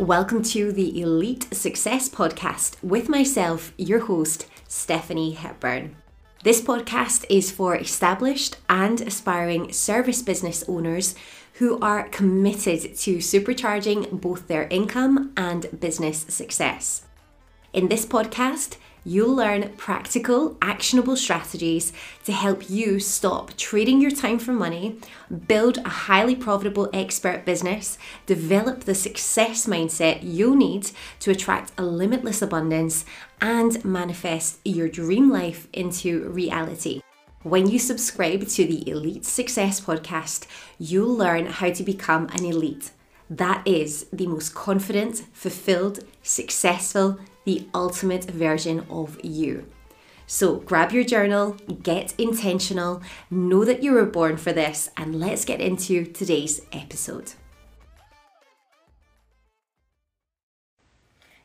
Welcome to the Elite Success Podcast with myself, your host, Stephanie Hepburn. This podcast is for established and aspiring service business owners who are committed to supercharging both their income and business success. In this podcast, you'll learn practical, actionable strategies to help you stop trading your time for money, build a highly profitable expert business, develop the success mindset you'll need to attract a limitless abundance, and manifest your dream life into reality. When you subscribe to the Elite Success Podcast, you'll learn how to become an elite. That is the most confident, fulfilled, successful, the ultimate version of you. So grab your journal, get intentional, know that you were born for this, and let's get into today's episode.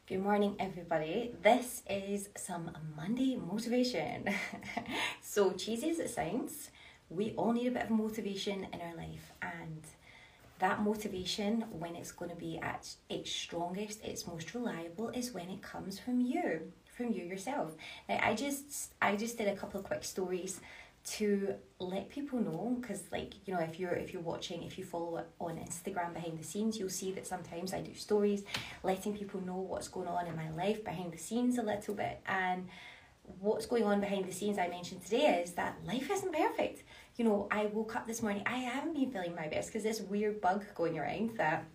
Good morning, everybody. This is some Monday motivation. so, cheesy as it sounds, we all need a bit of motivation in our life, and that motivation, when it's going to be at its strongest, its most reliable, is when it comes from you, from you yourself. Now, I just, I just did a couple of quick stories to let people know because like you know if you're if you're watching if you follow on instagram behind the scenes you'll see that sometimes i do stories letting people know what's going on in my life behind the scenes a little bit and what's going on behind the scenes i mentioned today is that life isn't perfect you know, I woke up this morning, I haven't been feeling my best because this weird bug going around that,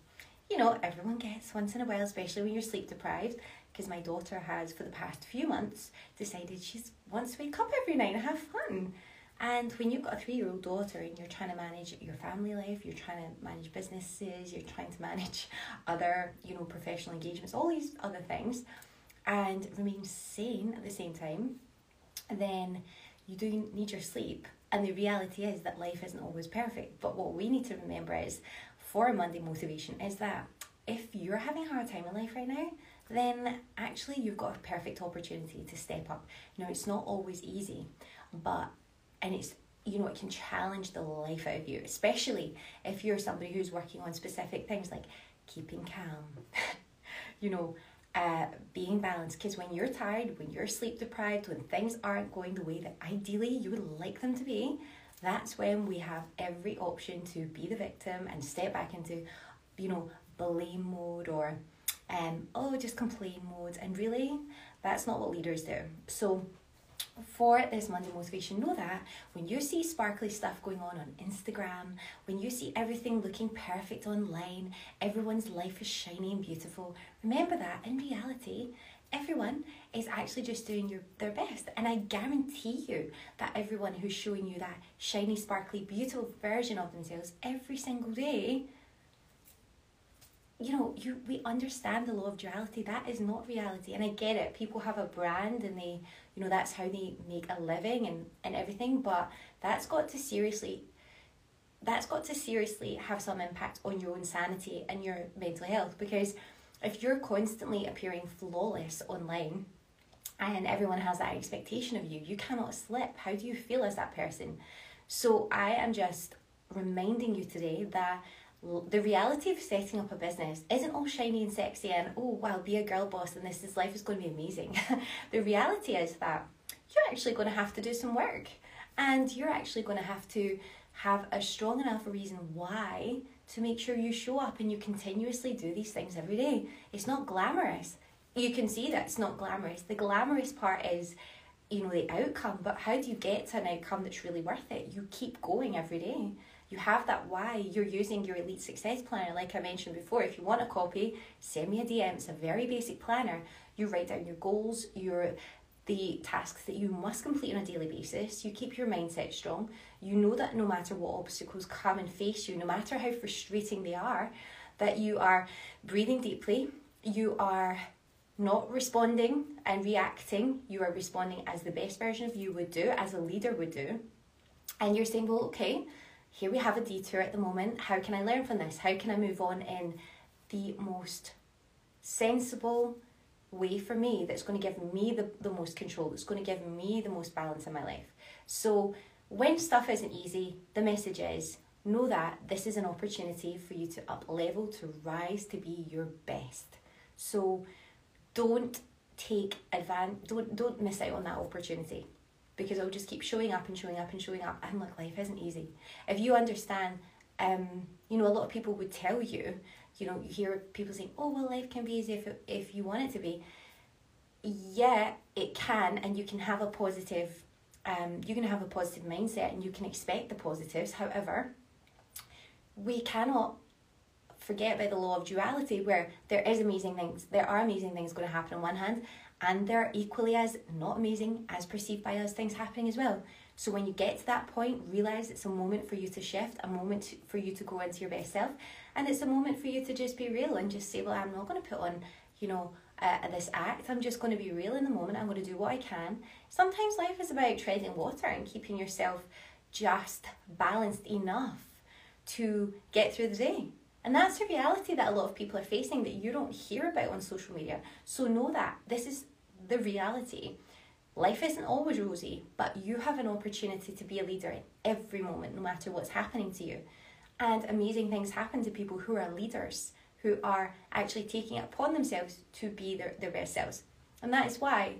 you know, everyone gets once in a while, especially when you're sleep deprived. Because my daughter has, for the past few months, decided she wants to wake up every night and have fun. And when you've got a three year old daughter and you're trying to manage your family life, you're trying to manage businesses, you're trying to manage other, you know, professional engagements, all these other things, and remain sane at the same time, then you do need your sleep. And the reality is that life isn't always perfect. But what we need to remember is for a Monday motivation is that if you're having a hard time in life right now, then actually you've got a perfect opportunity to step up. Know, it's not always easy, but and it's you know, it can challenge the life out of you, especially if you're somebody who's working on specific things like keeping calm, you know, uh, being balanced because when you're tired, when you're sleep deprived, when things aren't going the way that ideally you would like them to be, that's when we have every option to be the victim and step back into, you know, blame mode or, um, oh, just complain mode. And really, that's not what leaders do. So, for this Monday motivation, know that when you see sparkly stuff going on on Instagram, when you see everything looking perfect online, everyone's life is shiny and beautiful, remember that in reality, everyone is actually just doing your, their best. And I guarantee you that everyone who's showing you that shiny, sparkly, beautiful version of themselves every single day you know you we understand the law of duality. That is not reality. And i get it. People have a brand and they you know that's how they make a living and and everything but that's got to seriously that's got to seriously have some impact on your own sanity and your mental health. Because if you're constantly appearing flawless online and everyone has that expectation of you you cannot slip. How do you feel as that person? So i am just reminding you today that the reality of setting up a business isn't all shiny and sexy and oh wow be a girl boss and this is life is going to be amazing. The reality is that you're actually going to have to do some work and you're actually going to have to have a strong enough reason why to make sure you show up and you continuously do these things every day. It's not glamorous. You can see that it's not glamorous. The glamorous part is you know the outcome but how do you get to an outcome that's really worth it? You keep going every day you have that why you're using your elite success planner like i mentioned before. If you want a copy send me a dm it's a very basic planner. You write down your goals your the tasks that you must complete on a daily basis. You keep your mindset strong. You know that no matter what obstacles come and face you no matter how frustrating they are that you are breathing deeply you are not responding and reacting. You are responding as the best version of you would do as a leader would do. And you're saying well okay here we have a detour at the moment. How can I learn from this? How can I move on in the most sensible way for me that's going to give me the, the most control, that's going to give me the most balance in my life? So, when stuff isn't easy, the message is know that this is an opportunity for you to up level, to rise, to be your best. So don't take advantage, don't, don't miss out on that opportunity because it'll just keep showing up and showing up and showing up. And look, life isn't easy. If you understand, um, you know, a lot of people would tell you, you know, you hear people saying, oh, well, life can be easy if, if you want it to be. Yeah, it can, and you can have a positive, um, you can have a positive mindset and you can expect the positives. However, we cannot forget about the law of duality where there is amazing things there are amazing things going to happen on one hand and they're equally as not amazing as perceived by us things happening as well so when you get to that point realize it's a moment for you to shift a moment for you to go into your best self and it's a moment for you to just be real and just say well i'm not going to put on you know uh, this act i'm just going to be real in the moment i'm going to do what i can sometimes life is about treading water and keeping yourself just balanced enough to get through the day. And that's a reality that a lot of people are facing that you don't hear about on social media. So know that this is the reality. Life isn't always rosy, but you have an opportunity to be a leader in every moment, no matter what's happening to you. And amazing things happen to people who are leaders, who are actually taking it upon themselves to be their, their best selves. And that is why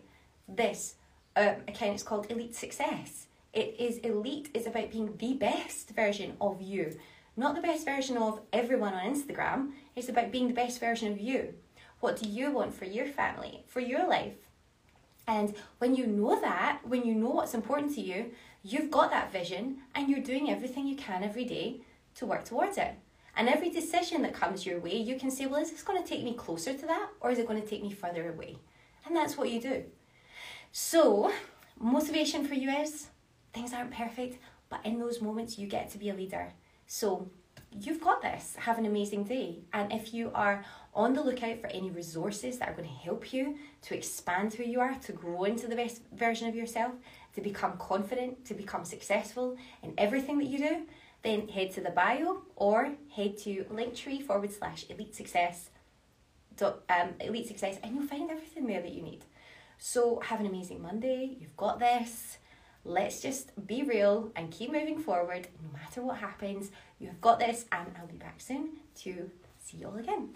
this um, account is called Elite Success. It is elite, it's about being the best version of you not the best version of everyone on Instagram. It's about being the best version of you. What do you want for your family, for your life? And when you know that, when you know what's important to you, you've got that vision and you're doing everything you can every day to work towards it. And every decision that comes your way, you can say, well, is this going to take me closer to that or is it going to take me further away? And that's what you do. So, motivation for you is things aren't perfect, but in those moments, you get to be a leader. So you've got this. Have an amazing day. And if you are on the lookout for any resources that are going to help you to expand who you are, to grow into the best version of yourself, to become confident, to become successful in everything that you do, then head to the bio or head to linktree forward slash elite success dot, um, elite success and you'll find everything there that you need. So have an amazing Monday. You've got this. Let's just be real and keep moving forward no matter what happens. You've got this, and I'll be back soon to see you all again.